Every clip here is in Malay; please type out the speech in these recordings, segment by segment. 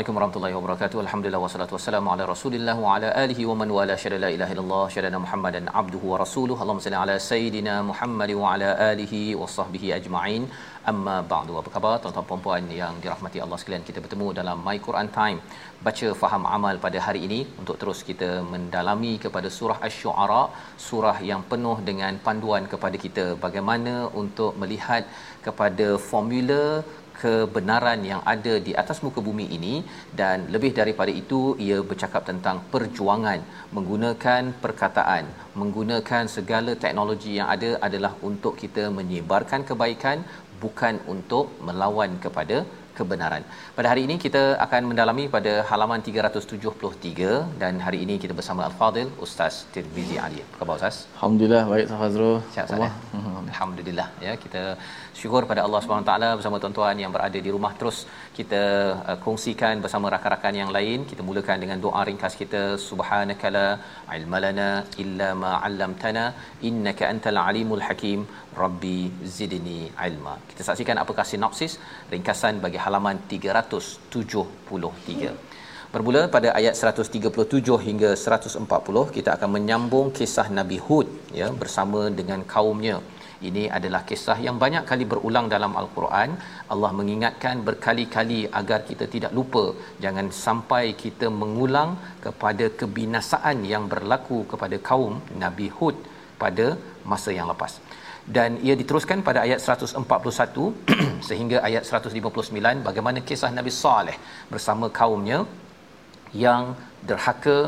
Assalamualaikum warahmatullahi wabarakatuh. Alhamdulillah wassalatu wassalamu ala Rasulillah wa ala alihi wa man wala syada la ilaha illallah syadana Muhammadan abduhu wa rasuluhu. Allahumma salli ala sayidina Muhammad wa ala alihi wa sahbihi ajma'in. Amma ba'du. Apa khabar tuan-tuan dan puan yang dirahmati Allah sekalian? Kita bertemu dalam My Quran Time. Baca faham amal pada hari ini untuk terus kita mendalami kepada surah Asy-Syu'ara, surah yang penuh dengan panduan kepada kita bagaimana untuk melihat kepada formula kebenaran yang ada di atas muka bumi ini dan lebih daripada itu ia bercakap tentang perjuangan menggunakan perkataan menggunakan segala teknologi yang ada adalah untuk kita menyebarkan kebaikan bukan untuk melawan kepada kebenaran. Pada hari ini kita akan mendalami pada halaman 373 dan hari ini kita bersama Al-Fadil Ustaz Tirmizi Ali. Apa khabar Ustaz? Alhamdulillah baik Ustaz Fazrul. Sihat Ustaz. Ya? Alhamdulillah ya kita syukur pada Allah Subhanahu taala bersama tuan-tuan yang berada di rumah terus kita uh, kongsikan bersama rakan-rakan yang lain. Kita mulakan dengan doa ringkas kita subhanakala ilmalana illa ma 'allamtana innaka antal alimul hakim rabbi zidni ilma. Kita saksikan apakah sinopsis ringkasan bagi halaman 373. Bermula pada ayat 137 hingga 140 kita akan menyambung kisah Nabi Hud ya bersama dengan kaumnya. Ini adalah kisah yang banyak kali berulang dalam al-Quran. Allah mengingatkan berkali-kali agar kita tidak lupa jangan sampai kita mengulang kepada kebinasaan yang berlaku kepada kaum Nabi Hud pada masa yang lepas. Dan ia diteruskan pada ayat 141 sehingga ayat 159 bagaimana kisah Nabi Saleh bersama kaumnya yang derhaka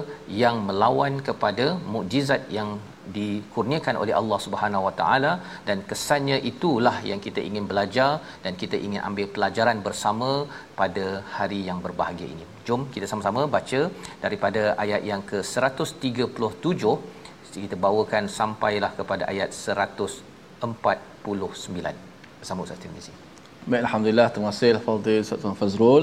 yang melawan kepada mukjizat yang dikurniakan oleh Allah Subhanahu Wa Taala dan kesannya itulah yang kita ingin belajar dan kita ingin ambil pelajaran bersama pada hari yang berbahagia ini. Jom kita sama-sama baca daripada ayat yang ke 137 kita bawakan sampailah kepada ayat 149 bersama Ustaz Tirmizi. Baik alhamdulillah terima kasih Fadil Ustaz Fazrul.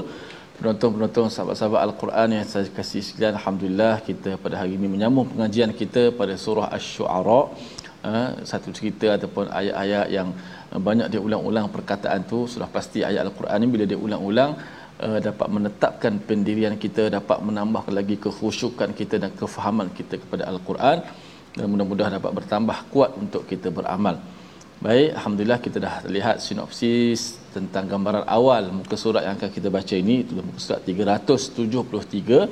Penonton-penonton sahabat-sahabat Al-Quran yang saya kasih sekalian Alhamdulillah kita pada hari ini menyambung pengajian kita pada surah Asy-Syu'ara uh, satu cerita ataupun ayat-ayat yang uh, banyak dia ulang-ulang perkataan tu. Sudah pasti ayat Al-Quran ni bila dia ulang-ulang uh, dapat menetapkan pendirian kita dapat menambahkan lagi kekhusyukan kita dan kefahaman kita kepada Al-Quran. Dan mudah-mudahan dapat bertambah kuat untuk kita beramal. Baik, alhamdulillah kita dah lihat sinopsis tentang gambaran awal muka surat yang akan kita baca ini itu muka surat 373.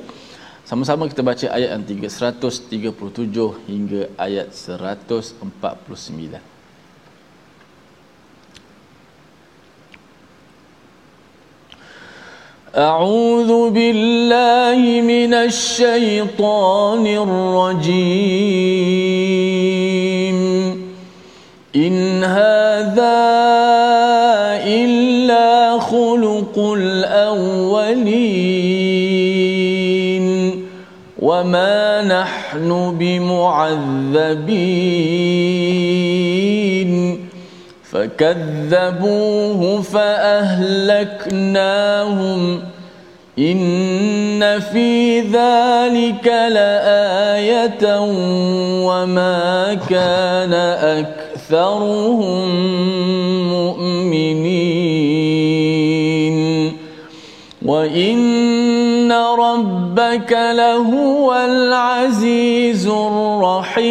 Sama-sama kita baca ayat yang 337 hingga ayat 149. أعوذ بالله من الشيطان الرجيم إن هذا الأولين وما نحن بمعذبين فكذبوه فأهلكناهم إن في ذلك لآية وما كان أكثرهم وإن ربك لهو العزيز الرحيم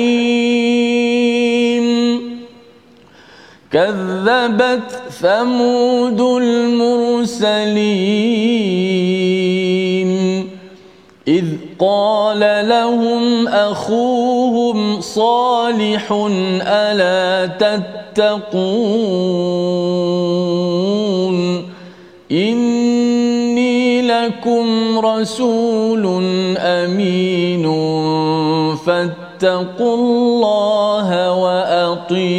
كذبت ثمود المرسلين إذ قال لهم أخوهم صالح ألا تتقون إني لكم رسول أمين. فاتقوا الله وأطيعون.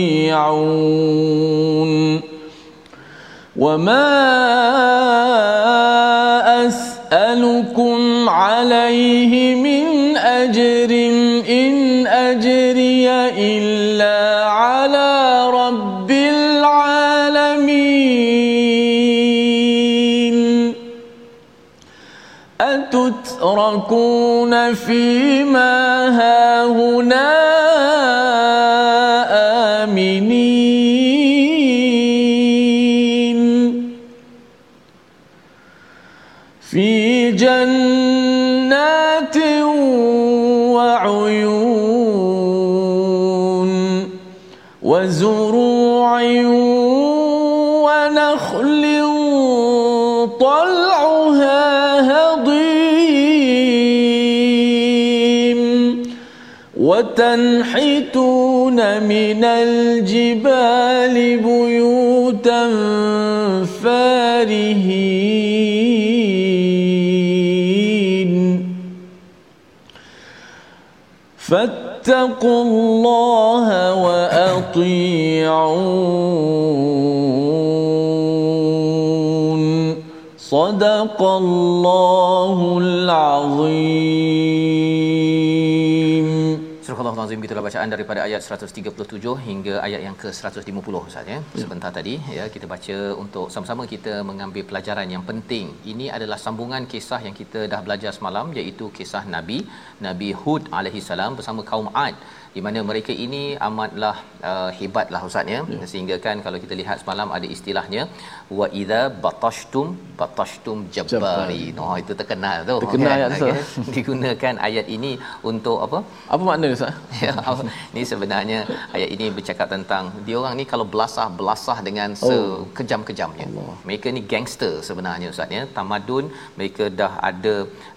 وما أسألكم عليه من أجر إن أجري إلا أتتركون فيما هاهنا وتنحتون من الجبال بيوتا فارهين. فاتقوا الله وأطيعون. صدق الله العظيم. Surah Allah Azim gitulah bacaan daripada ayat 137 hingga ayat yang ke-150 Ustaz ya. Sebentar tadi ya kita baca untuk sama-sama kita mengambil pelajaran yang penting. Ini adalah sambungan kisah yang kita dah belajar semalam iaitu kisah Nabi Nabi Hud alaihi salam bersama kaum Ad di mana mereka ini amatlah uh, hebatlah ustaz ya. Yeah. sehingga kan kalau kita lihat semalam ada istilahnya wa idza batashtum batashtum jabbari. Oh itu terkenal tu. Terkenal kan? ayat Okay. digunakan ayat ini untuk apa? Apa makna ustaz? Ya ni sebenarnya ayat ini bercakap tentang dia orang ni kalau belasah belasah dengan Oh. sekejam-kejamnya. Mereka ni gangster sebenarnya ustaz ya. Tamadun mereka dah ada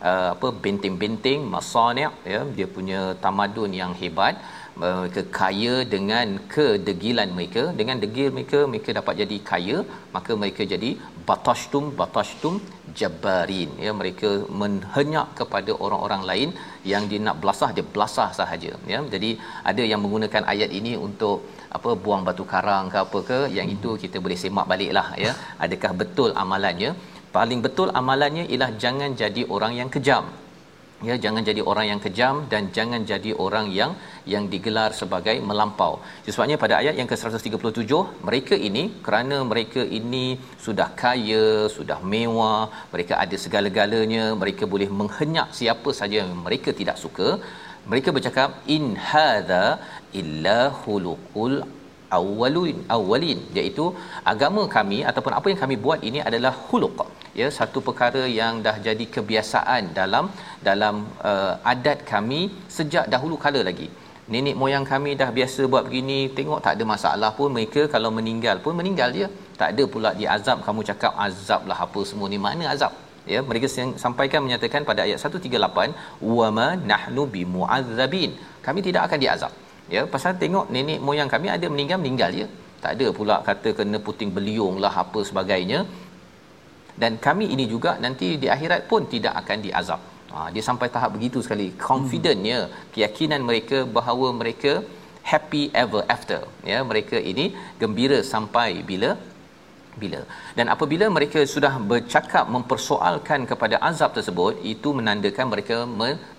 uh, apa benteng-benteng masani' ya. Dia punya tamadun yang hebat mereka kaya dengan kedegilan mereka. Dengan degil mereka mereka dapat jadi kaya. Maka mereka jadi batashtum batashtum jabbarin. Ya mereka menhenyak kepada orang-orang lain. Yang dia nak belasah dia belasah sahaja. Ya jadi ada yang menggunakan ayat ini untuk apa buang batu karang ke apa ke. Yang itu kita boleh semak baliklah ya. Adakah betul amalannya? Paling betul amalannya ialah jangan jadi orang yang kejam ya jangan jadi orang yang kejam dan jangan jadi orang yang yang digelar sebagai melampau. Sebabnya pada ayat yang ke-137 mereka ini kerana mereka ini sudah kaya, sudah mewah, mereka ada segala-galanya, mereka boleh menghenyak siapa saja yang mereka tidak suka. Mereka bercakap in hadza illa khuluqul awwalin awwalin iaitu agama kami ataupun apa yang kami buat ini adalah khuluq. Ya satu perkara yang dah jadi kebiasaan dalam dalam uh, adat kami sejak dahulu kala lagi. Nenek moyang kami dah biasa buat begini tengok tak ada masalah pun mereka kalau meninggal pun meninggal je. Tak ada pula diazab kamu cakap azab lah apa semua ni mana azab? Ya mereka sampaikan menyatakan pada ayat 138 wama nahnu bimuazzabin. Kami tidak akan diazab ya pasal tengok nenek moyang kami ada meninggal meninggal je tak ada pula kata kena puting beliung lah apa sebagainya. Dan kami ini juga nanti di akhirat pun tidak akan diazab. Ha, dia sampai tahap begitu sekali. Confidentnya keyakinan mereka bahawa mereka happy ever after. Ya mereka ini gembira sampai bila bila? Dan apabila mereka sudah bercakap mempersoalkan kepada azab tersebut itu menandakan mereka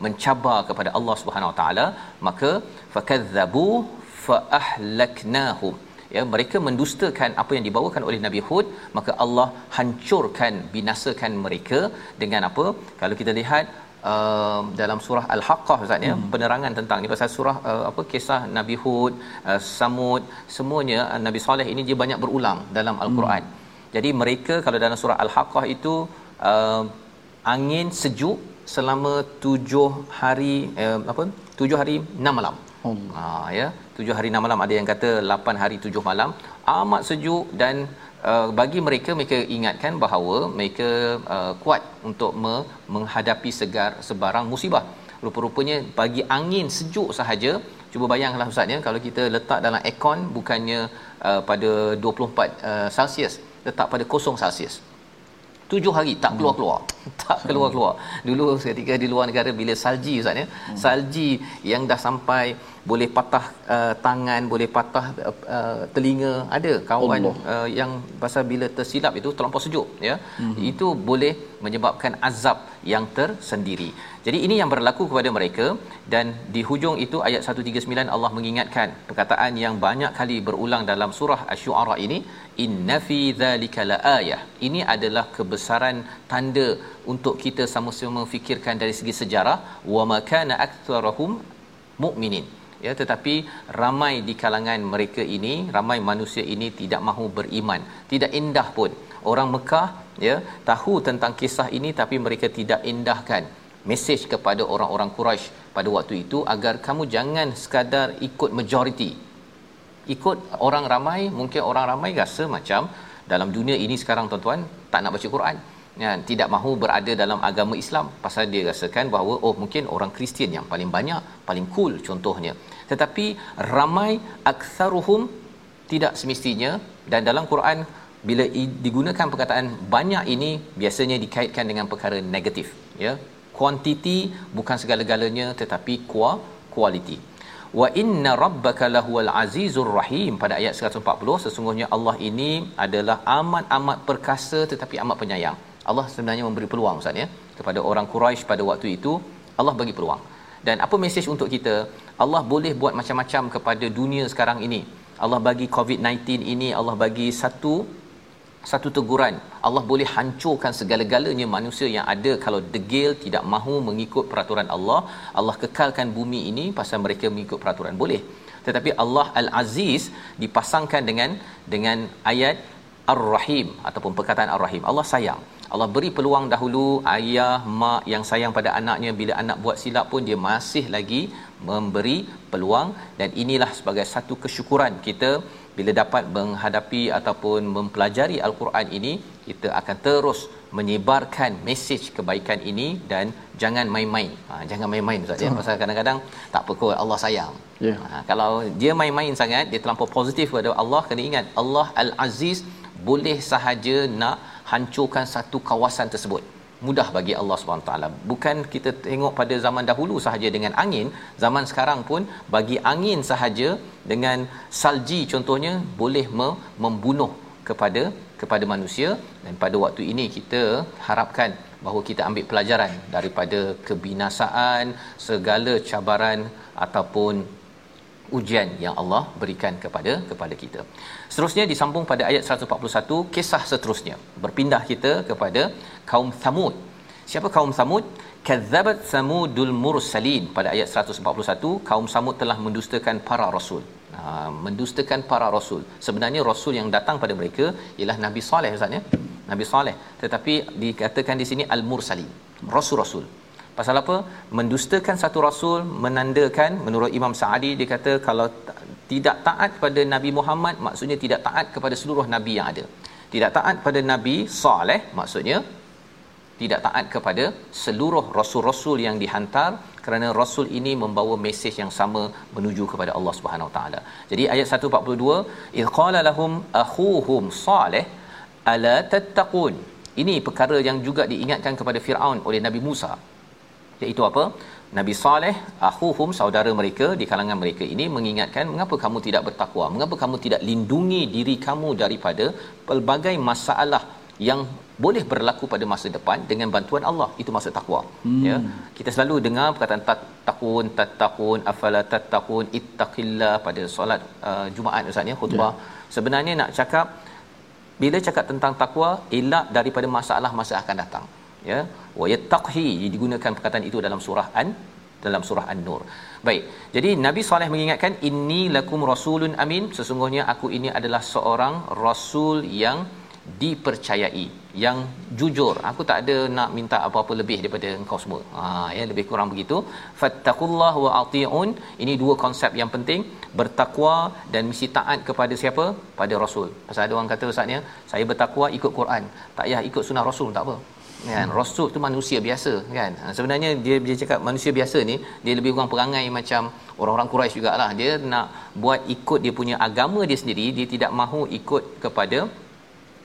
mencabar kepada Allah Subhanahu Wa Taala maka fakadzabu fa ahlaknahum ya mereka mendustakan apa yang dibawakan oleh Nabi Hud maka Allah hancurkan binasakan mereka dengan apa? Kalau kita lihat uh, dalam surah al-haqqah ustaz ya hmm. penerangan tentang ni pasal surah uh, apa kisah Nabi Hud uh, Samud semuanya uh, Nabi Saleh ini dia banyak berulang dalam al-Quran hmm. jadi mereka kalau dalam surah al-haqqah itu uh, angin sejuk selama tujuh hari uh, apa tujuh hari enam malam Hmm. Ha ya, tujuh hari enam malam ada yang kata lapan hari tujuh malam amat sejuk dan uh, bagi mereka mereka ingatkan bahawa mereka uh, kuat untuk me- menghadapi segar sebarang musibah. Rupa-rupanya bagi angin sejuk sahaja cuba bayangkanlah ustaz ya kalau kita letak dalam aircon bukannya uh, pada 24 uh, Celsius letak pada 0 Celsius. Tujuh hari tak keluar-keluar. Tak keluar-keluar. Dulu ketika di luar negara bila salji ustaz ya salji yang dah sampai boleh patah uh, tangan boleh patah uh, uh, telinga. Ada kawan uh, yang pasal bila tersilap itu terlampau sejuk ya. Hmm. itu boleh menyebabkan azab yang tersendiri. Jadi ini yang berlaku kepada mereka. Dan di hujung itu ayat 139 Allah mengingatkan perkataan yang banyak kali berulang dalam surah asy-syu'ara ini inna fi dzalika laayah. Ini adalah kebesaran tanda untuk kita sama-sama fikirkan dari segi sejarah. Wa makana aktsaruhum mu'minin ya tetapi ramai di kalangan mereka ini ramai manusia ini tidak mahu beriman. Tidak indah pun. Orang Mekah ya tahu tentang kisah ini tapi mereka tidak indahkan mesej kepada orang-orang Quraisy pada waktu itu agar kamu jangan sekadar ikut majoriti. Ikut orang ramai mungkin orang ramai rasa macam dalam dunia ini sekarang tuan-tuan tak nak baca Quran ya tidak mahu berada dalam agama Islam pasal dia rasakan bahawa oh mungkin orang Kristian yang paling banyak paling cool contohnya. Tetapi ramai aktsaruhum tidak semestinya dan dalam Quran bila digunakan perkataan banyak ini biasanya dikaitkan dengan perkara negatif ya. Kuantiti bukan segala-galanya tetapi kualiti wa inna rabbaka lahuwal azizur rahim. Pada ayat 140 sesungguhnya Allah ini adalah amat-amat perkasa tetapi amat penyayang Allah sebenarnya memberi peluang ustaz ya kepada orang Quraisy pada waktu itu Allah bagi peluang. Dan apa mesej untuk kita? Allah boleh buat macam-macam kepada dunia sekarang ini. Allah bagi COVID-19 ini Allah bagi satu satu teguran. Allah boleh hancurkan segala-galanya manusia yang ada kalau degil tidak mahu mengikut peraturan Allah. Allah kekalkan bumi ini pasal mereka mengikut peraturan. Boleh. Tetapi Allah Al-Aziz dipasangkan dengan dengan ayat Ar-Rahim ataupun perkataan Ar-Rahim. Allah sayang Allah beri peluang dahulu ayah mak yang sayang pada anaknya bila anak buat silap pun dia masih lagi memberi peluang dan inilah sebagai satu kesyukuran kita bila dapat menghadapi ataupun mempelajari al-Quran ini kita akan terus menyebarkan mesej kebaikan ini dan jangan main-main. Ha, jangan main-main ustaz ya hmm. pasal kadang-kadang tak apa kot Allah sayang. Yeah. Ha, kalau dia main-main sangat dia terlampau positif kepada Allah kena ingat Allah Al-Aziz boleh sahaja nak hancurkan satu kawasan tersebut. Mudah bagi Allah taala. Bukan kita tengok pada zaman dahulu sahaja dengan angin zaman sekarang pun bagi angin sahaja dengan salji contohnya boleh membunuh kepada kepada manusia. Dan pada waktu ini kita harapkan bahawa kita ambil pelajaran daripada kebinasaan segala cabaran ataupun ujian yang Allah berikan kepada kepada kita. Seterusnya disambung pada ayat 141 kisah seterusnya. Berpindah kita kepada kaum Thamud. Siapa kaum Thamud? Kadzabat Samudul Mursalin pada ayat 141 kaum Samud telah mendustakan para rasul. Ha, mendustakan para rasul. Sebenarnya rasul yang datang pada mereka ialah Nabi Saleh Ustaz ya. Nabi Saleh. Tetapi dikatakan di sini Al-Mursalin. Rasul-rasul. Pasal apa? Mendustakan satu rasul menandakan menurut Imam Sa'adi dia kata kalau tidak taat kepada Nabi Muhammad maksudnya tidak taat kepada seluruh nabi yang ada. Tidak taat pada Nabi Saleh maksudnya tidak taat kepada seluruh rasul-rasul yang dihantar kerana rasul ini membawa mesej yang sama menuju kepada Allah Subhanahu Wa Taala. Jadi ayat 142, "Idh qala lahum akhuhum Saleh ala tattaqun." Ini perkara yang juga diingatkan kepada Firaun oleh Nabi Musa iaitu apa? Nabi Saleh akhuhum saudara mereka di kalangan mereka ini mengingatkan mengapa kamu tidak bertakwa? Mengapa kamu tidak lindungi diri kamu daripada pelbagai masalah yang boleh berlaku pada masa depan dengan bantuan Allah? Itu maksud takwa. Hmm. ya. Kita selalu dengar perkataan tatakun tatakun afala tatakun ittaqillah pada solat uh, Jumaat ustaz ya khutbah. Yeah. sebenarnya nak cakap bila cakap tentang takwa elak daripada masalah masa akan datang ya. Wa yattaqhi digunakan perkataan itu dalam surah an dalam surah an-nur. Baik. Jadi nabi soleh mengingatkan inni lakum rasulun amin. Sesungguhnya aku ini adalah seorang rasul yang dipercayai yang jujur. Aku tak ada nak minta apa-apa lebih daripada engkau semua. Ha ya lebih kurang begitu. Fattaqullah wa atiun. Ini dua konsep yang penting. Bertakwa dan mesti taat kepada siapa? Pada rasul. Pasal ada orang kata ustaznya saya bertakwa ikut Quran. Tak payah ikut sunnah rasul tak apa kan? Rasul tu manusia biasa kan? Ha, sebenarnya dia dia cakap manusia biasa ni dia lebih kurang perangai macam orang-orang Quraisy jugalah. Dia nak buat ikut dia punya agama dia sendiri dia tidak mahu ikut kepada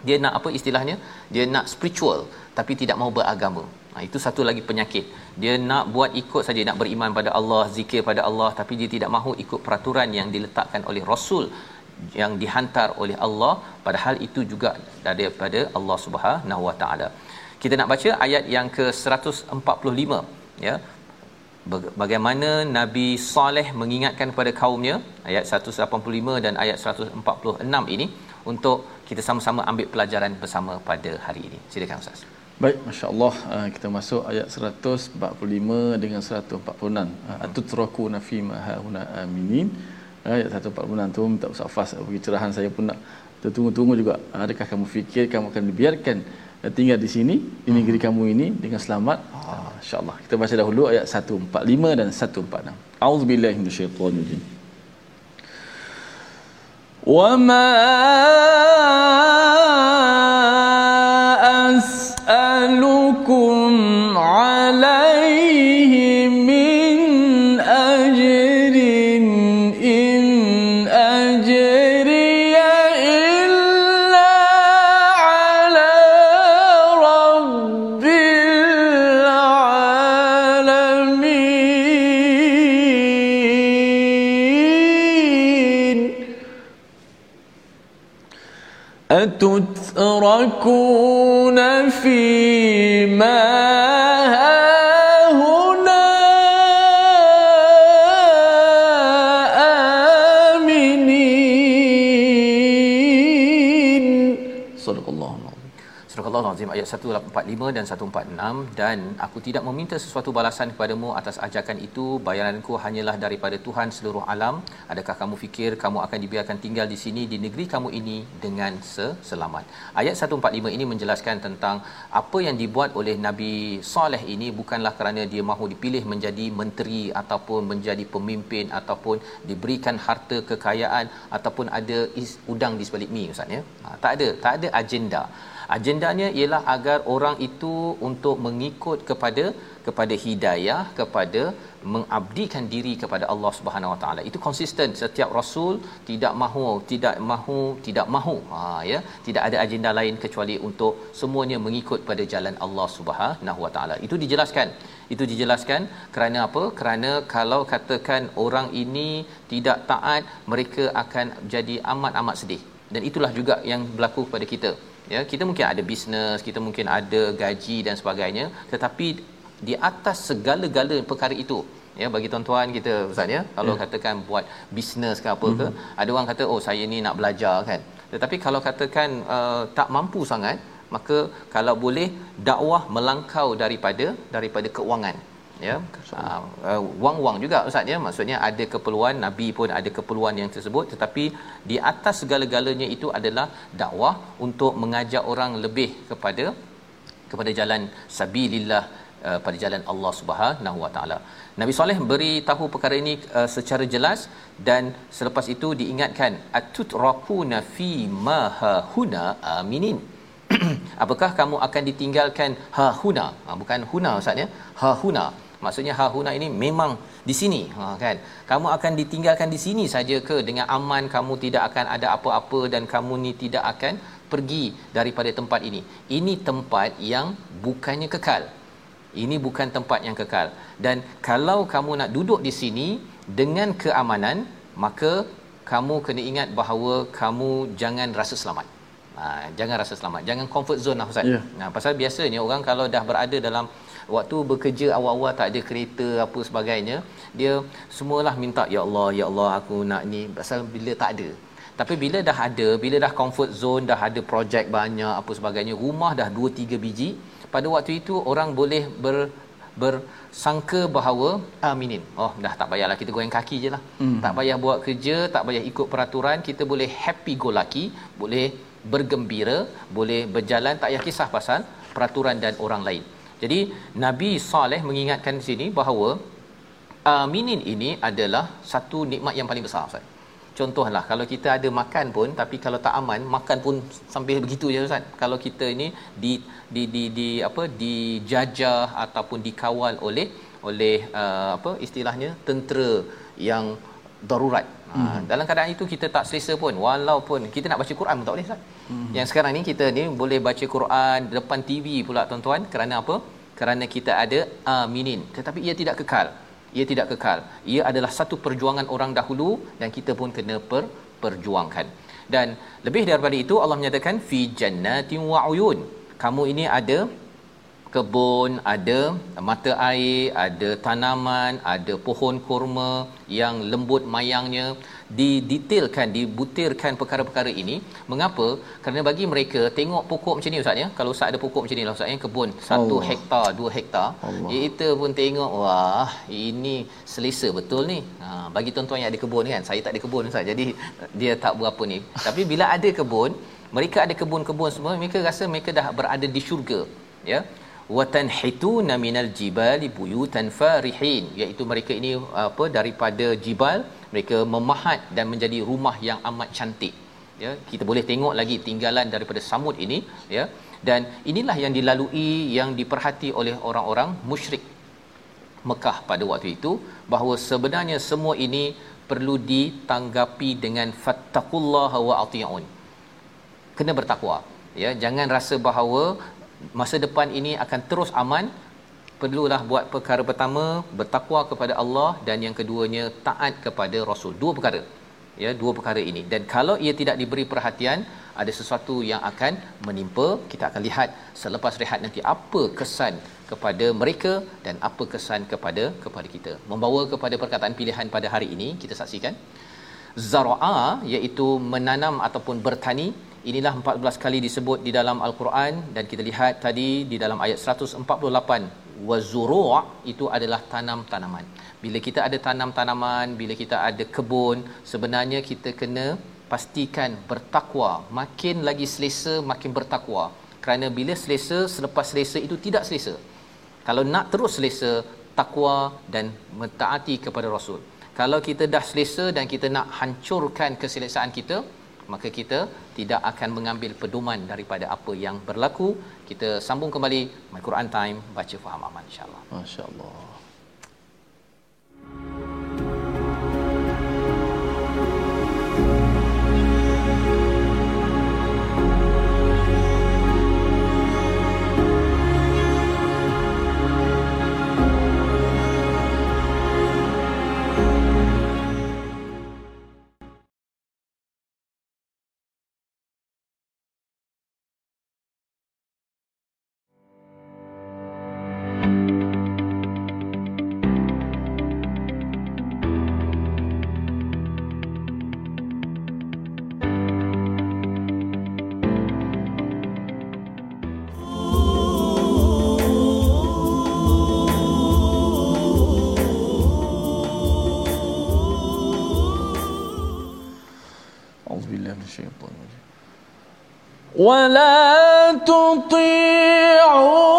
dia nak apa istilahnya? Dia nak spiritual tapi tidak mahu beragama. Ha, itu satu lagi penyakit. Dia nak buat ikut saja nak beriman pada Allah zikir pada Allah tapi dia tidak mahu ikut peraturan yang diletakkan oleh rasul yang dihantar oleh Allah. Padahal itu juga daripada Allah Subhanahu Wa Taala kita nak baca ayat yang ke 145 ya bagaimana Nabi Saleh mengingatkan kepada kaumnya ayat 185 dan ayat 146 ini untuk kita sama-sama ambil pelajaran bersama pada hari ini. Silakan Ustaz. Baik, masya-Allah uh, kita masuk ayat 145 dengan 146. Uh, Atutraku nafi ma hauna aminin. Uh, ayat 146 tu minta Ustaz Fas bagi cerahan saya pun nak tertunggu-tunggu juga. Adakah kamu fikir kamu akan dibiarkan tinggal di sini di negeri kamu ini dengan selamat? Uh, insya-Allah. Kita baca dahulu ayat 145 dan 146. Auzubillahi minasyaitonir rajim. وما أسألكم عليه Al-Azim ayat 145 dan 146 dan aku tidak meminta sesuatu balasan kepadamu atas ajakan itu. Bayaranku hanyalah daripada Tuhan seluruh alam. Adakah kamu fikir kamu akan dibiarkan tinggal di sini di negeri kamu ini dengan selamat ayat 145 ini menjelaskan tentang apa yang dibuat oleh Nabi Saleh ini bukanlah kerana dia mahu dipilih menjadi menteri ataupun menjadi pemimpin ataupun diberikan harta kekayaan ataupun ada udang di sebalik mi ustaz ya? Ha, tak ada tak ada agenda agendanya ialah agar orang itu untuk mengikut kepada kepada hidayah kepada mengabdikan diri kepada Allah Subhanahu Wa Taala. Itu konsisten. Setiap rasul tidak mahu tidak mahu tidak mahu. Ha ya. Tidak ada agenda lain kecuali untuk semuanya mengikut pada jalan Allah Subhanahu Wa Taala. Itu dijelaskan. Itu dijelaskan kerana apa? Kerana kalau katakan orang ini tidak taat mereka akan jadi amat amat sedih. Dan itulah juga yang berlaku pada kita ya kita mungkin ada bisnes kita mungkin ada gaji dan sebagainya tetapi di atas segala-gala perkara itu ya bagi tuan-tuan kita ustaz ya kalau yeah. katakan buat bisnes ke apa ke mm-hmm. ada orang kata oh saya ni nak belajar kan tetapi kalau katakan uh, tak mampu sangat maka kalau boleh dakwah melangkau daripada daripada keuangan ya uh, uh, wang-wang juga ustaz ya maksudnya ada keperluan nabi pun ada keperluan yang tersebut tetapi di atas segala-galanya itu adalah dakwah untuk mengajak orang lebih kepada kepada jalan sabilillah uh, pada jalan Allah Subhanahu Wa Taala. Nabi Soleh beri tahu perkara ini uh, secara jelas dan selepas itu diingatkan atutrakuna fi ma huna aminin. Apakah kamu akan ditinggalkan ha huna? Ha, bukan huna ustaz ya. Ha huna maksudnya ha huna ini memang di sini. Ha kan? Kamu akan ditinggalkan di sini saja ke? Dengan aman kamu tidak akan ada apa-apa dan kamu ni tidak akan pergi daripada tempat ini. Ini tempat yang bukannya kekal. Ini bukan tempat yang kekal. Dan kalau kamu nak duduk di sini dengan keamanan maka kamu kena ingat bahawa kamu jangan rasa selamat. Ha, jangan rasa selamat. Jangan comfort zone lah Ustaz. Ya. Nah, pasal biasanya orang kalau dah berada dalam waktu bekerja awal-awal tak ada kereta apa sebagainya, dia semualah minta ya Allah, ya Allah aku nak ni pasal bila tak ada. Tapi bila dah ada, bila dah comfort zone, dah ada projek banyak apa sebagainya, rumah dah 2 3 biji, pada waktu itu orang boleh ber bersangka bahawa aminin. Oh, dah tak payahlah kita goyang kaki je lah. Hmm. Tak payah buat kerja, tak payah ikut peraturan, kita boleh happy go lucky, boleh bergembira, boleh berjalan tak payah kisah pasal peraturan dan orang lain. Jadi Nabi Saleh mengingatkan di sini bahawa aminin ini adalah satu nikmat yang paling besar Ustaz. Contohlah kalau kita ada makan pun tapi kalau tak aman makan pun sambil begitu je Ustaz. Kalau kita ini di di di di apa dijajah ataupun dikawal oleh oleh uh, apa istilahnya tentera yang darurat. Ha, dalam keadaan itu kita tak selesa pun walaupun kita nak baca Quran pun tak boleh Ustaz. Hmm. Yang sekarang ni kita ni boleh baca Quran depan TV pula tuan-tuan. Kerana apa? Kerana kita ada aminin. Tetapi ia tidak kekal. Ia tidak kekal. Ia adalah satu perjuangan orang dahulu dan kita pun kena per, perjuangkan. Dan lebih daripada itu Allah menyatakan fi jannatin wa uyun. Kamu ini ada kebun, ada mata air, ada tanaman, ada pohon kurma yang lembut mayangnya didetailkan, dibutirkan perkara-perkara ini. Mengapa? Kerana bagi mereka tengok pokok macam ni Ustaz ya. Kalau Ustaz ada pokok macam ni lah Ustaz ya, kebun 1 hektar, 2 hektar. Allah. Kita pun tengok wah, ini selesa betul ni. Ha, bagi tuan-tuan yang ada kebun kan. Saya tak ada kebun Ustaz. Jadi dia tak berapa ni. Tapi bila ada kebun, mereka ada kebun-kebun semua, mereka rasa mereka dah berada di syurga. Ya watanhituna minal jibali buyutan farihin iaitu mereka ini apa daripada jibal mereka memahat dan menjadi rumah yang amat cantik. Ya kita boleh tengok lagi tinggalan daripada samud ini ya. Dan inilah yang dilalui yang diperhati oleh orang-orang musyrik Mekah pada waktu itu bahawa sebenarnya semua ini perlu ditanggapi dengan fattaqullaha wa atiun. Kena bertakwa ya. Jangan rasa bahawa masa depan ini akan terus aman. Perlulah buat perkara pertama bertakwa kepada Allah dan yang keduanya taat kepada Rasul. Dua perkara ya dua perkara ini. Dan kalau ia tidak diberi perhatian ada sesuatu yang akan menimpa kita akan lihat selepas rehat nanti apa kesan kepada mereka dan apa kesan kepada kepada kita. Membawa kepada perkataan pilihan pada hari ini kita saksikan. Zaraa iaitu menanam ataupun bertani inilah 14 kali disebut di dalam al-Quran dan kita lihat tadi di dalam ayat 148 wazuru' itu adalah tanam-tanaman. Bila kita ada tanam-tanaman, bila kita ada kebun, sebenarnya kita kena pastikan bertakwa. Makin lagi selesa, makin bertakwa. Kerana bila selesa, selepas selesa itu tidak selesa. Kalau nak terus selesa, takwa dan mentaati kepada Rasul. Kalau kita dah selesa dan kita nak hancurkan keselesaan kita, maka kita tidak akan mengambil pedoman daripada apa yang berlaku. Kita sambung kembali my Quran time baca faham aman insyaallah. Masyaallah ولا تطيعوا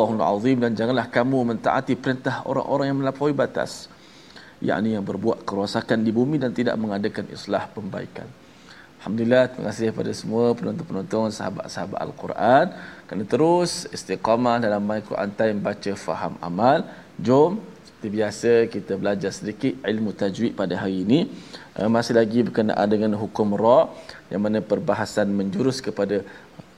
Sadaqallahul azim dan janganlah kamu mentaati perintah orang-orang yang melampaui batas yakni yang berbuat kerosakan di bumi dan tidak mengadakan islah pembaikan Alhamdulillah terima kasih kepada semua penonton-penonton sahabat-sahabat Al-Quran kena terus istiqamah dalam My Quran Time baca faham amal. Jom seperti biasa kita belajar sedikit ilmu tajwid pada hari ini. Uh, masih lagi berkenaan dengan hukum ra yang mana perbahasan menjurus kepada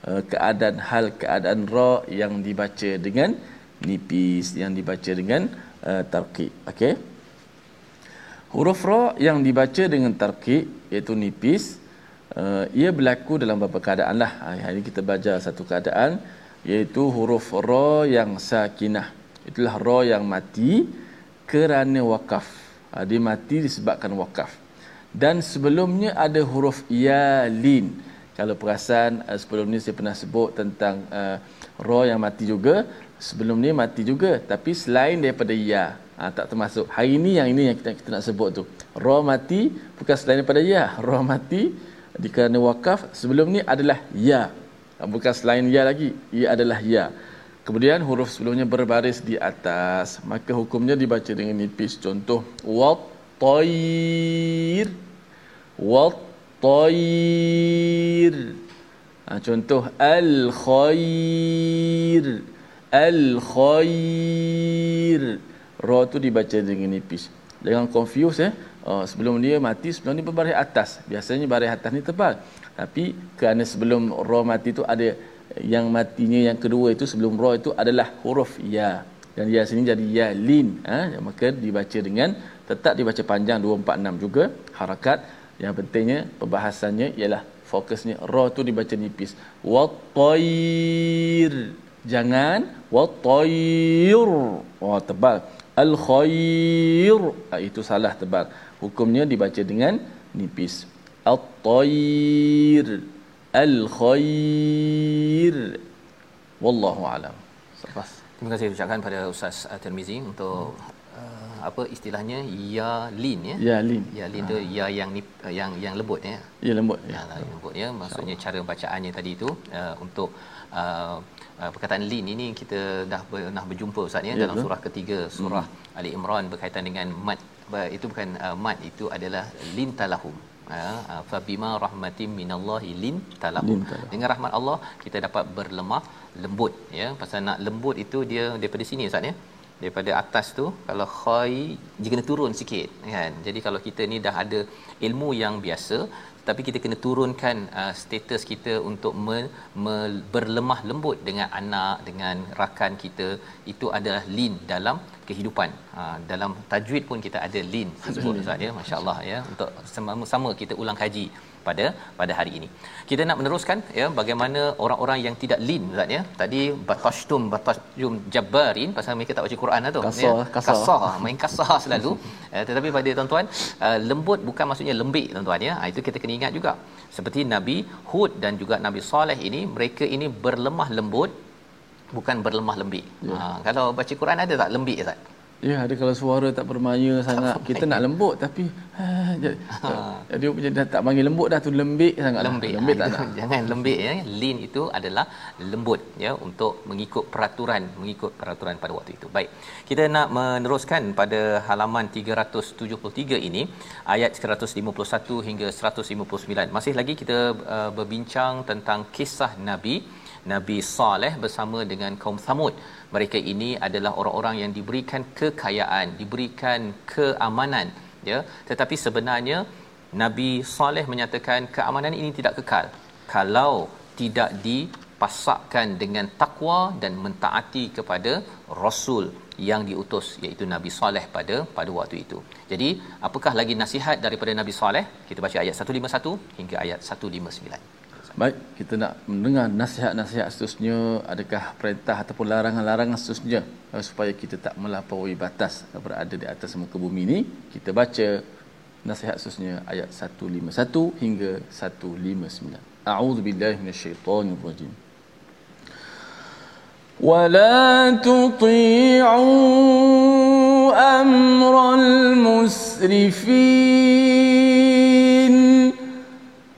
uh, keadaan hal keadaan ra yang dibaca dengan nipis yang dibaca dengan uh, tarqiq. Okey. Huruf ra yang dibaca dengan tarqiq iaitu nipis uh, ia berlaku dalam beberapa keadaan lah. Hari ini kita belajar satu keadaan iaitu huruf ra yang sakinah. Itulah ra yang mati kerana wakaf. Uh, dia mati disebabkan wakaf. Dan sebelumnya ada huruf ya lin. Kalau perasan uh, sebelum ni saya pernah sebut tentang uh, ra yang mati juga. Sebelum ni mati juga. Tapi selain daripada ya. Ha, tak termasuk. Hari ini yang ini yang kita, kita nak sebut tu. Ra mati bukan selain daripada ya. Ra mati dikerana wakaf sebelum ni adalah ya bukan selain ya lagi ia adalah ya kemudian huruf sebelumnya berbaris di atas maka hukumnya dibaca dengan nipis contoh wat tair wat tair ha, contoh al khair al khair ra tu dibaca dengan nipis jangan confuse eh Oh, sebelum dia mati sebelum ni berbaris atas. Biasanya baris atas ni tebal. Tapi kerana sebelum roh mati tu ada yang matinya yang kedua itu sebelum roh itu adalah huruf ya. Dan ya sini jadi ya lin. Ha? Maka dibaca dengan tetap dibaca panjang 246 juga harakat. Yang pentingnya perbahasannya ialah fokusnya roh tu dibaca nipis. Wa tair. Jangan wa tair. Oh tebal. Al khair. Ha, itu salah tebal hukumnya dibaca dengan nipis at-tayr al-khair wallahu alam Lepas. Terima kasih ucapkan pada Ustaz Tirmizi untuk apa istilahnya ya lin ya. Ya lin. Ya lin tu ha. ya yang nip, yang yang lembut ya. Ya lembut. Ya, ya lembut ya. Maksudnya cara bacaannya tadi itu uh, untuk uh, uh, perkataan lin ini kita dah pernah berjumpa Ustaz ya, ya dalam surah ketiga surah hmm. Ali Imran berkaitan dengan mat itu bukan uh, mat itu adalah lintalahum uh, fa bima rahmatim minallahi lintalahum dengan rahmat Allah kita dapat berlemah lembut ya pasal nak lembut itu dia daripada sini ustaz ya daripada atas tu kalau khai dia kena turun sikit kan? Jadi kalau kita ni dah ada ilmu yang biasa tapi kita kena turunkan uh, status kita untuk me, me, berlemah lembut dengan anak dengan rakan kita itu adalah lin dalam kehidupan. Uh, dalam tajwid pun kita ada lin sebut ustaz ya? Masyaallah ya? Untuk sama-sama kita ulang kaji pada pada hari ini. Kita nak meneruskan ya bagaimana orang-orang yang tidak lin Ustaz ya. Tadi batashtum batashum jabbarin pasal mereka tak baca Quran lah tu. Kasar, ya. kasar. kasar. main kasar selalu. ya, tetapi pada tuan-tuan uh, lembut bukan maksudnya lembik tuan-tuan ya. Ha, itu kita kena ingat juga. Seperti Nabi Hud dan juga Nabi Saleh ini mereka ini berlemah lembut bukan berlemah lembik. Ya. Ha, kalau baca Quran ada tak lembik Ustaz? Ya, ada kalau suara tak bermaya sangat. Tak kita nak lembut tapi ha, jadi, ha. punya dah tak panggil lembut dah tu lembik sangat. Lembik, lembik ha, tak nak. Jangan lembik ya. Lin itu adalah lembut ya untuk mengikut peraturan, mengikut peraturan pada waktu itu. Baik. Kita nak meneruskan pada halaman 373 ini ayat 151 hingga 159. Masih lagi kita uh, berbincang tentang kisah Nabi Nabi Saleh bersama dengan kaum Thamud. Mereka ini adalah orang-orang yang diberikan kekayaan, diberikan keamanan, ya. Tetapi sebenarnya Nabi Saleh menyatakan keamanan ini tidak kekal kalau tidak dipasakkan dengan takwa dan mentaati kepada rasul yang diutus iaitu Nabi Saleh pada pada waktu itu. Jadi, apakah lagi nasihat daripada Nabi Saleh? Kita baca ayat 151 hingga ayat 159. Baik, kita nak mendengar nasihat-nasihat seterusnya adakah perintah ataupun larangan-larangan seterusnya eh, supaya kita tak melampaui batas berada di atas muka bumi ini. Kita baca nasihat seterusnya ayat 151 hingga 159. A'udzubillahi minasyaitonirrajim. ولا تطيعوا أمر المسرفين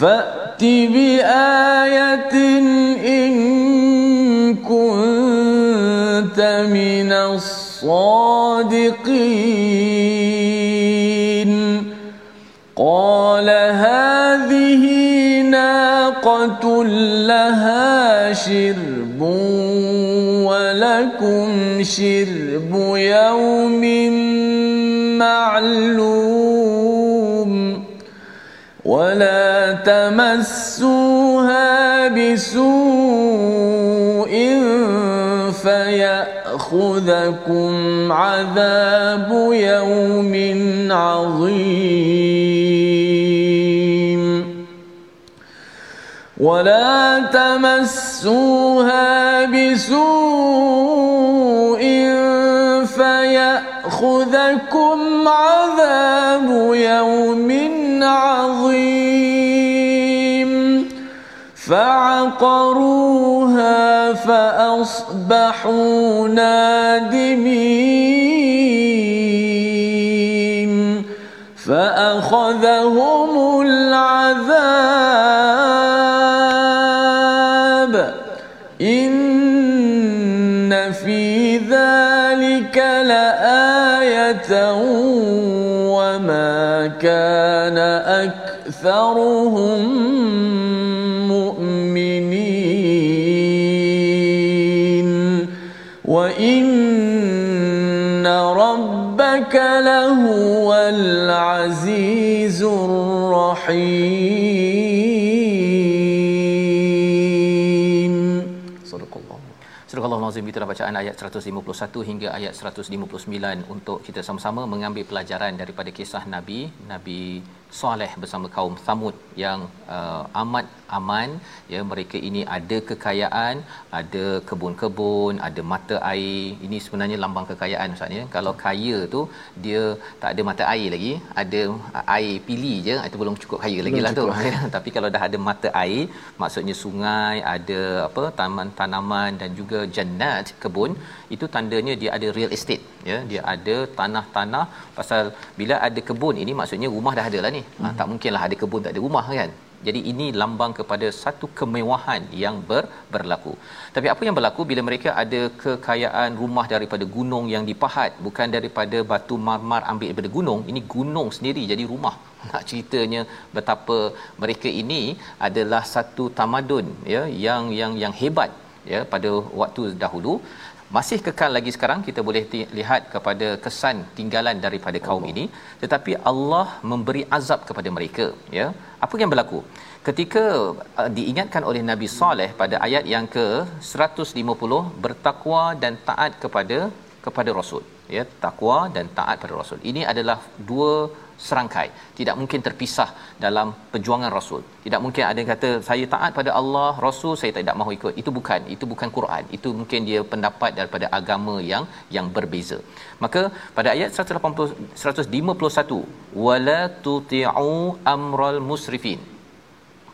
فأت بآية إن كنت من الصادقين. قال هذه ناقة لها شرب ولكم شرب يوم تمسوها بسوء فيأخذكم عذاب يوم عظيم ولا تمسوها بسوء فيأخذكم عذاب يوم عظيم فعقروها فأصبحوا نادمين فأخذهم العذاب إن في ذلك لآية وما كان أكثرهم ربك لهو العزيز الرحيم Surah Allah. Surah Allah Nazim itulah bacaan ayat 151 hingga ayat 159 untuk kita sama-sama mengambil pelajaran daripada kisah Nabi Nabi Soleh bersama kaum Thamud yang uh, amat aman. Ya mereka ini ada kekayaan ada kebun-kebun ada mata air. Ini sebenarnya lambang kekayaan ustaz ya. Kalau kaya tu dia tak ada mata air lagi ada air pili je itu belum cukup kaya lagi lah tu. tapi kalau dah ada mata air maksudnya sungai ada apa taman tanaman dan juga jannat kebun itu tandanya dia ada real estate ya dia ada tanah-tanah pasal bila ada kebun ini maksudnya rumah dah ada lah ni hmm. ha, tak mungkinlah ada kebun tak ada rumah kan jadi ini lambang kepada satu kemewahan yang ber, berlaku. Tapi apa yang berlaku bila mereka ada kekayaan rumah daripada gunung yang dipahat, bukan daripada batu marmar ambil daripada gunung, ini gunung sendiri jadi rumah. Nak ceritanya betapa mereka ini adalah satu tamadun ya yang yang yang hebat ya pada waktu dahulu. Masih kekal lagi sekarang kita boleh lihat kepada kesan tinggalan daripada kaum Allah. ini. Tetapi Allah memberi azab kepada mereka ya. Apa yang berlaku? Ketika uh, diingatkan oleh Nabi Saleh pada ayat yang ke 150 bertakwa dan taat kepada kepada rasul ya. Takwa dan taat pada rasul. Ini adalah dua serangkai. Tidak mungkin terpisah dalam perjuangan rasul. Tidak mungkin ada yang kata saya taat pada Allah rasul saya tidak mahu ikut. Itu bukan. Itu bukan Quran. Itu mungkin dia pendapat daripada agama yang yang berbeza. Maka pada ayat 180 151 wala tuti'u amral musrifin.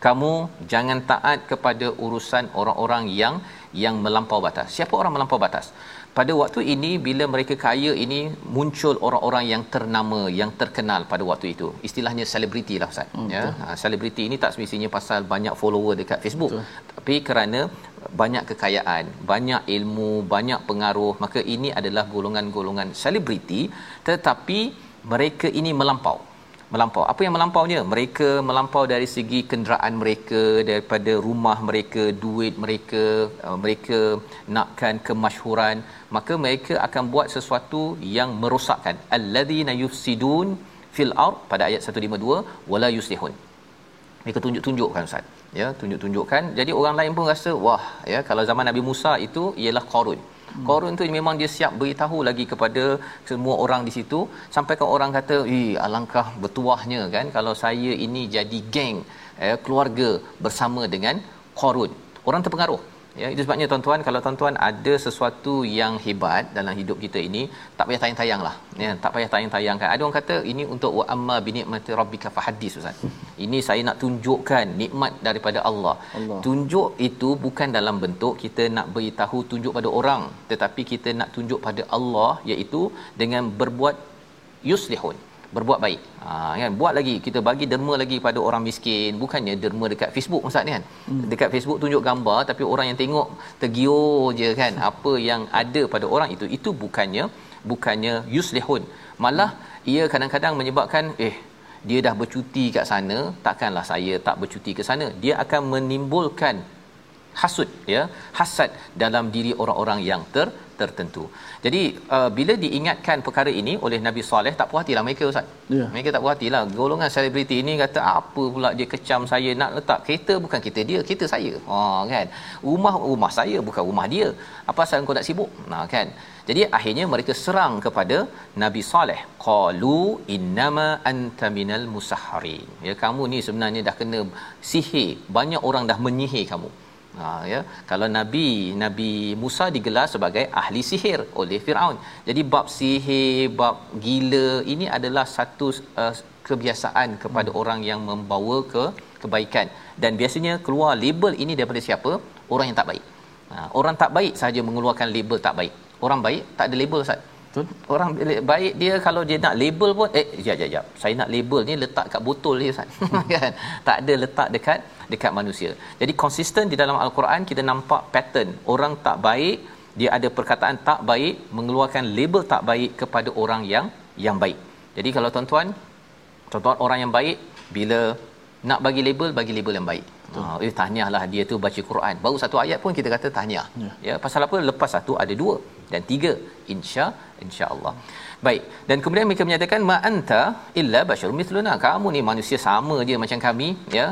Kamu jangan taat kepada urusan orang-orang yang yang melampau batas. Siapa orang melampau batas pada waktu ini bila mereka kaya ini muncul orang-orang yang ternama yang terkenal pada waktu itu. Istilahnya selebriti lah ustaz. Hmm, ya? selebriti ini tak semestinya pasal banyak follower dekat Facebook. Betul. tapi kerana banyak kekayaan banyak ilmu banyak pengaruh maka ini adalah golongan-golongan selebriti. Tetapi mereka ini melampau melampau. Apa yang melampaunya? Mereka melampau dari segi kenderaan mereka, daripada rumah mereka, duit mereka, uh, mereka nakkan kemasyhuran, maka mereka akan buat sesuatu yang merosakkan. Alladzina yufsidun fil ard pada ayat 152 wala yuslihun. Mereka tunjuk-tunjukkan Ustaz. Ya, tunjuk-tunjukkan. Jadi orang lain pun rasa, wah, ya, kalau zaman Nabi Musa itu ialah Qarun. Korun tu memang dia siap beritahu lagi kepada semua orang di situ. Sampai ke orang kata, "Eh, alangkah bertuahnya kan kalau saya ini jadi geng eh, keluarga bersama dengan Korun." Orang terpengaruh ya itu sebabnya tuan-tuan kalau tuan-tuan ada sesuatu yang hebat dalam hidup kita ini tak payah tayang-tayang lah. Ya tak payah tayang-tayang kan. Ada orang kata ini untuk wa amma bi ni'mati rabbika fahadis ustaz. Ini saya nak tunjukkan nikmat daripada Allah. Allah. Tunjuk itu bukan dalam bentuk kita nak beritahu tunjuk pada orang tetapi kita nak tunjuk pada Allah iaitu dengan berbuat yuslihun berbuat baik. Ha kan buat lagi kita bagi derma lagi pada orang miskin bukannya derma dekat Facebook ustaz ni kan. Hmm. Dekat Facebook tunjuk gambar tapi orang yang tengok tergiur je kan apa yang ada pada orang itu itu bukannya bukannya yuslihun. Malah ia kadang-kadang menyebabkan eh dia dah bercuti kat sana takkanlah saya tak bercuti ke sana dia akan menimbulkan hasud ya hasad dalam diri orang-orang yang ter tertentu. Jadi uh, bila diingatkan perkara ini oleh Nabi Saleh tak puas hatilah mereka ustaz. Yeah. Mereka tak puas hatilah. Golongan selebriti ini kata apa pula dia kecam saya nak letak kereta bukan kereta dia, kereta saya. Ha kan. Rumah rumah saya bukan rumah dia. Apa asal kau nak sibuk? Nah kan. Jadi akhirnya mereka serang kepada Nabi Saleh. Qalu innama anta minal musahharin. Ya kamu ni sebenarnya dah kena sihir. Banyak orang dah menyihir kamu. Ha, ya. Kalau nabi nabi Musa digelar sebagai ahli sihir oleh Firaun. Jadi bab sihir bab gila ini adalah satu uh, kebiasaan kepada hmm. orang yang membawa ke kebaikan. Dan biasanya keluar label ini daripada siapa? Orang yang tak baik. Ha, orang tak baik saja mengeluarkan label tak baik. Orang baik tak ada label Ustaz Orang baik dia kalau dia nak label pun eh jap jap jap. Saya nak label ni letak kat botol dia Ustaz. kan? Tak ada letak dekat dekat manusia. Jadi konsisten di dalam al-Quran kita nampak pattern orang tak baik dia ada perkataan tak baik mengeluarkan label tak baik kepada orang yang yang baik. Jadi kalau tuan-tuan tuan-tuan orang yang baik bila nak bagi label bagi label yang baik. Ha eh tahniahlah dia tu baca Quran. Baru satu ayat pun kita kata tahniah. Ya, ya pasal apa lepas satu ada dua dan tiga insya insya-Allah. Baik. Dan kemudian mereka menyatakan ma anta illa basyarum mithluna. Kamu ni manusia sama je macam kami ya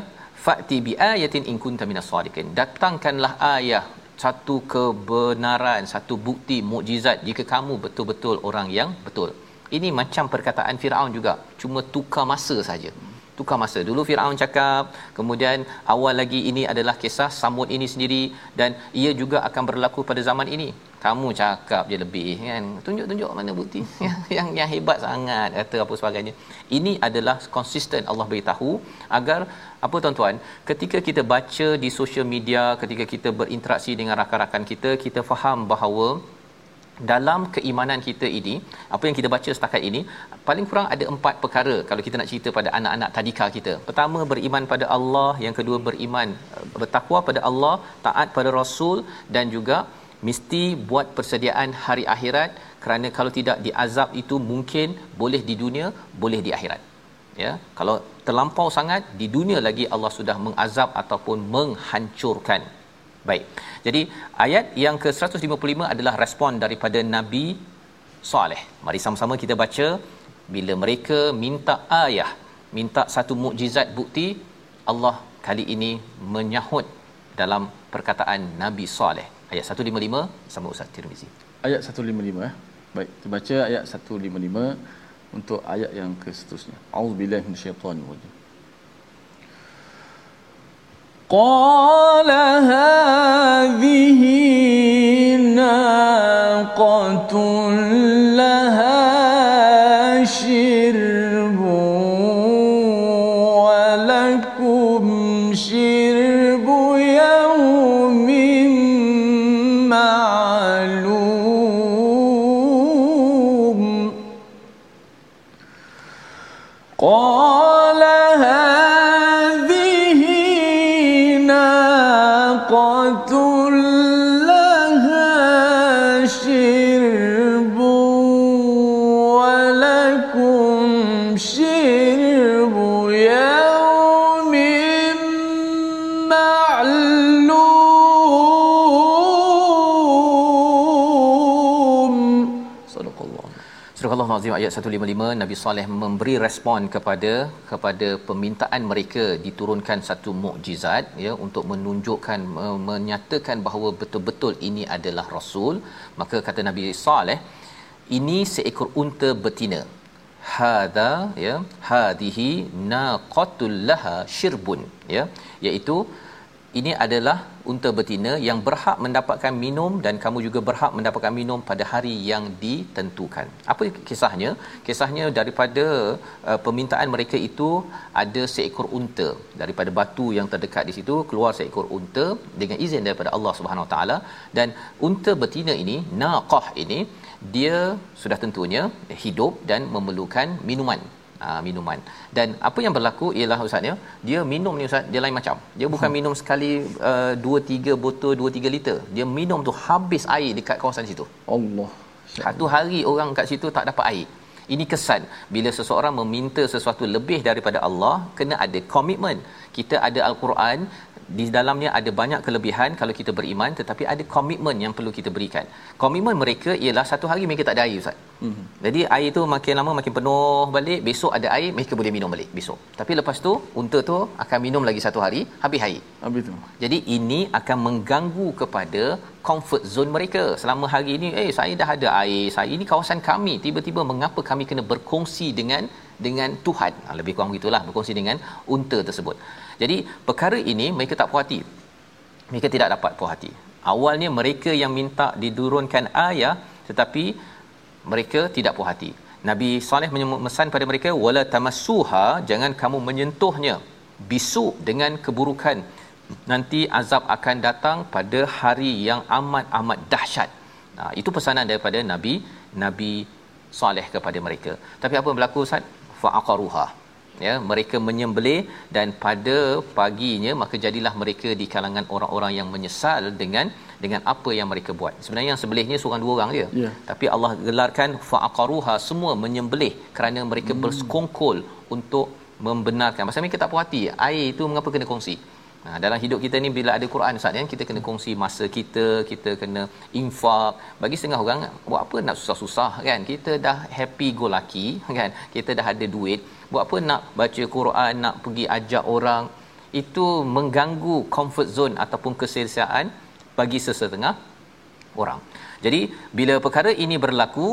fa'ti bi ayatin in kunta minas sadiqin datangkanlah ayah satu kebenaran satu bukti mukjizat jika kamu betul-betul orang yang betul ini macam perkataan Firaun juga cuma tukar masa saja tukar masa dulu Firaun cakap kemudian awal lagi ini adalah kisah Samud ini sendiri dan ia juga akan berlaku pada zaman ini kamu cakap je lebih kan? Tunjuk-tunjuk mana bukti yang yang hebat sangat kata apa sebagainya. Ini adalah konsisten Allah beritahu agar apa tuan-tuan? Ketika kita baca di social media ketika kita berinteraksi dengan rakan-rakan kita kita faham bahawa dalam keimanan kita ini apa yang kita baca setakat ini paling kurang ada empat perkara kalau kita nak cerita pada anak-anak tadika kita. Pertama beriman pada Allah. Yang kedua beriman eh, bertakwa pada Allah taat pada rasul dan juga mesti buat persediaan hari akhirat kerana kalau tidak diazab itu mungkin boleh di dunia boleh di akhirat. Ya kalau terlampau sangat di dunia lagi Allah sudah mengazab ataupun menghancurkan. Baik. Jadi ayat yang ke-155 adalah respon daripada Nabi Saleh. Mari sama-sama kita baca. Bila mereka minta ayah minta satu mukjizat bukti Allah kali ini menyahut dalam perkataan Nabi Saleh ayat 155 sama Ustaz Tirmizi. Ayat 155 eh. Baik, kita baca ayat 155 untuk ayat yang ke seterusnya. Auzubillahi minasyaitanir rajim. قال هذه ناقة Azim ayat 155 Nabi Saleh memberi respon kepada kepada permintaan mereka diturunkan satu mukjizat ya untuk menunjukkan menyatakan bahawa betul-betul ini adalah rasul. Maka kata Nabi Saleh ini seekor unta betina. Hadza ya hadhihi naqatul laha shirbun. Ya iaitu ini adalah unta betina yang berhak mendapatkan minum dan kamu juga berhak mendapatkan minum pada hari yang ditentukan. Apa kisahnya? Kisahnya daripada uh, permintaan mereka itu ada seekor unta daripada batu yang terdekat di situ keluar seekor unta dengan izin daripada Allah Subhanahu Taala dan unta betina ini naqah ini dia sudah tentunya hidup dan memerlukan minuman uh, minuman. Dan apa yang berlaku ialah ustaz ya, dia minum ni ustaz dia lain macam. Dia bukan hmm. minum sekali uh, 2 3 botol 2 3 liter. Dia minum tu habis air dekat kawasan situ. Allah. Satu hari orang kat situ tak dapat air. Ini kesan bila seseorang meminta sesuatu lebih daripada Allah kena ada komitmen. Kita ada al-Quran, di dalamnya ada banyak kelebihan kalau kita beriman tetapi ada komitmen yang perlu kita berikan. Komitmen mereka ialah satu hari mereka tak ada air ustaz. Hmm. Jadi air tu makin lama makin penuh balik, besok ada air mereka boleh minum balik besok. Tapi lepas tu unta tu akan minum lagi satu hari habis air. Habis tu. Jadi ini akan mengganggu kepada comfort zone mereka. Selama hari ini eh saya dah ada air, saya ini kawasan kami. Tiba-tiba mengapa kami kena berkongsi dengan dengan Tuhan? Ha, lebih kurang begitulah berkongsi dengan unta tersebut. Jadi perkara ini mereka tak puas hati. Mereka tidak dapat puas hati. Awalnya mereka yang minta didurunkan ayah tetapi mereka tidak puas hati. Nabi Saleh memesan pada mereka wala tamassuha jangan kamu menyentuhnya bisu dengan keburukan nanti azab akan datang pada hari yang amat amat dahsyat. Nah, itu pesanan daripada Nabi Nabi Saleh kepada mereka. Tapi apa yang berlaku Ustaz? Fa'aqaruha ya mereka menyembelih dan pada paginya maka jadilah mereka di kalangan orang-orang yang menyesal dengan dengan apa yang mereka buat. Sebenarnya yang sembelihnya seorang dua orang dia yeah. tapi Allah gelarkan faqaruha semua menyembelih kerana mereka hmm. bersekongkol untuk membenarkan. Pasal mereka tak puas hati. Air itu mengapa kena kongsi Nah, dalam hidup kita ni bila ada Quran Ustaz kan kita kena kongsi masa kita, kita kena infak. Bagi setengah orang buat apa nak susah-susah kan? Kita dah happy go lucky kan? Kita dah ada duit. Buat apa nak baca Quran, nak pergi ajak orang? Itu mengganggu comfort zone ataupun keselesaan bagi sesetengah orang. Jadi bila perkara ini berlaku,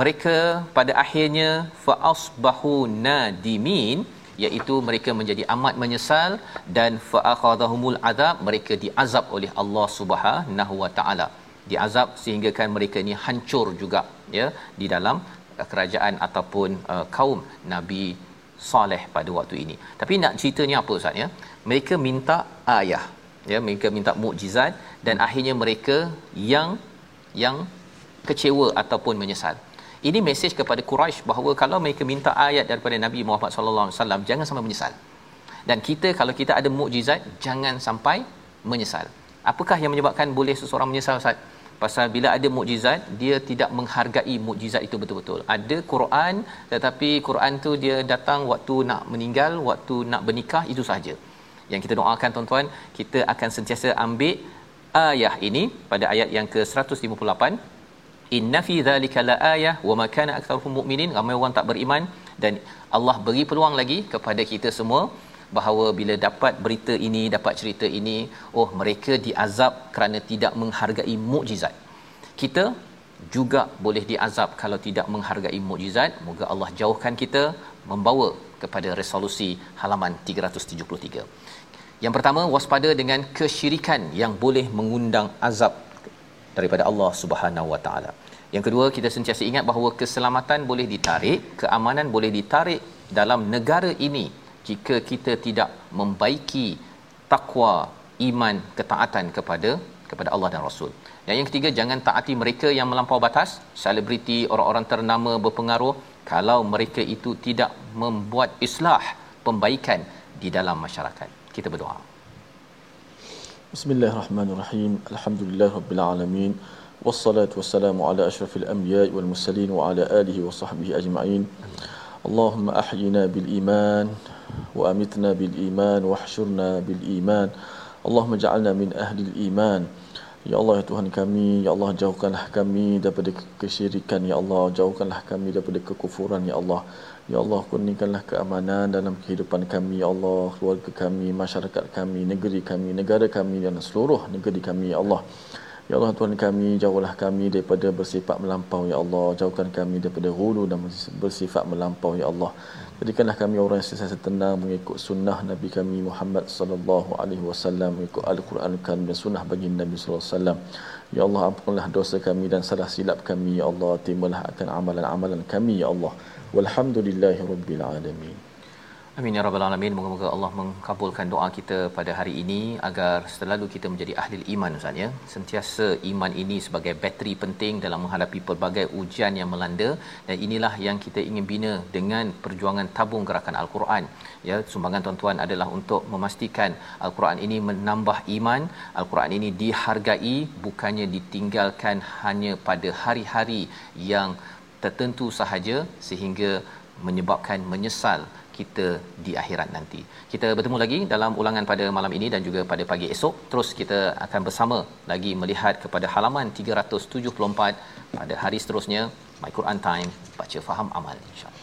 mereka pada akhirnya fa'asbahu nadimin iaitu mereka menjadi amat menyesal dan fa'akhadhahumul azab mereka diazab oleh Allah Subhanahu wa taala diazab sehingga kan mereka ni hancur juga ya di dalam uh, kerajaan ataupun uh, kaum Nabi Saleh pada waktu ini. Tapi nak ceritanya apa Ustaz ya? Mereka minta ayah. Ya, mereka minta mukjizat dan akhirnya mereka yang yang kecewa ataupun menyesal. Ini mesej kepada Quraisy bahawa kalau mereka minta ayat daripada Nabi Muhammad sallallahu alaihi wasallam jangan sampai menyesal. Dan kita kalau kita ada mukjizat jangan sampai menyesal. Apakah yang menyebabkan boleh seseorang menyesal Ustaz? Pasal bila ada mukjizat dia tidak menghargai mukjizat itu betul-betul. Ada Quran tetapi Quran tu dia datang waktu nak meninggal, waktu nak bernikah itu sahaja. Yang kita doakan tuan-tuan, kita akan sentiasa ambil ayat ini pada ayat yang ke-158 inna fi dhalika laayah wa ma kana aktsaruhum mu'minin. Ramai orang tak beriman. Dan Allah beri peluang lagi kepada kita semua bahawa bila dapat berita ini dapat cerita ini oh mereka diazab kerana tidak menghargai mukjizat. Kita juga boleh diazab kalau tidak menghargai mukjizat. Moga Allah jauhkan kita membawa kepada resolusi halaman 373 yang pertama waspada dengan kesyirikan yang boleh mengundang azab daripada Allah Subhanahu Wa Taala. Yang kedua, kita sentiasa ingat bahawa keselamatan boleh ditarik, keamanan boleh ditarik dalam negara ini jika kita tidak membaiki takwa, iman, ketaatan kepada kepada Allah dan Rasul. Dan yang ketiga, jangan taati mereka yang melampau batas, selebriti, orang-orang ternama berpengaruh kalau mereka itu tidak membuat islah, pembaikan di dalam masyarakat. Kita berdoa. بسم الله الرحمن الرحيم الحمد لله رب العالمين والصلاة والسلام على أشرف الأنبياء والمرسلين وعلى آله وصحبه أجمعين اللهم أحينا بالإيمان وأمتنا بالإيمان واحشرنا بالإيمان اللهم اجعلنا من أهل الإيمان يا الله يا Tuhan kami يا الله jauhkanlah kami daripada kesyirikan يا الله jauhkanlah kami daripada kekufuran يا الله Ya Allah, kurniakanlah keamanan dalam kehidupan kami, Ya Allah, keluarga kami, masyarakat kami, negeri kami, negara kami dan seluruh negeri kami, Ya Allah. Ya Allah, Tuhan kami, jauhlah kami daripada bersifat melampau, Ya Allah. Jauhkan kami daripada hulu dan bersifat melampau, Ya Allah. Jadikanlah kami orang yang sentiasa tenang mengikut sunnah Nabi kami Muhammad sallallahu alaihi wasallam mengikut Al-Quran dan sunnah bagi Nabi sallallahu alaihi wasallam. Ya Allah ampunlah dosa kami dan salah silap kami ya Allah terimalah akan amalan-amalan kami ya Allah. Walhamdulillahirabbil alamin. Amin ya rabbal alamin. Moga-moga Allah mengkabulkan doa kita pada hari ini agar selalu kita menjadi ahli iman Ustaz ya. Sentiasa iman ini sebagai bateri penting dalam menghadapi pelbagai ujian yang melanda dan inilah yang kita ingin bina dengan perjuangan tabung gerakan al-Quran. Ya, sumbangan tuan-tuan adalah untuk memastikan al-Quran ini menambah iman, al-Quran ini dihargai bukannya ditinggalkan hanya pada hari-hari yang tertentu sahaja sehingga menyebabkan menyesal kita di akhirat nanti. Kita bertemu lagi dalam ulangan pada malam ini dan juga pada pagi esok. Terus kita akan bersama lagi melihat kepada halaman 374 pada hari seterusnya My Quran Time baca faham amal insya-Allah.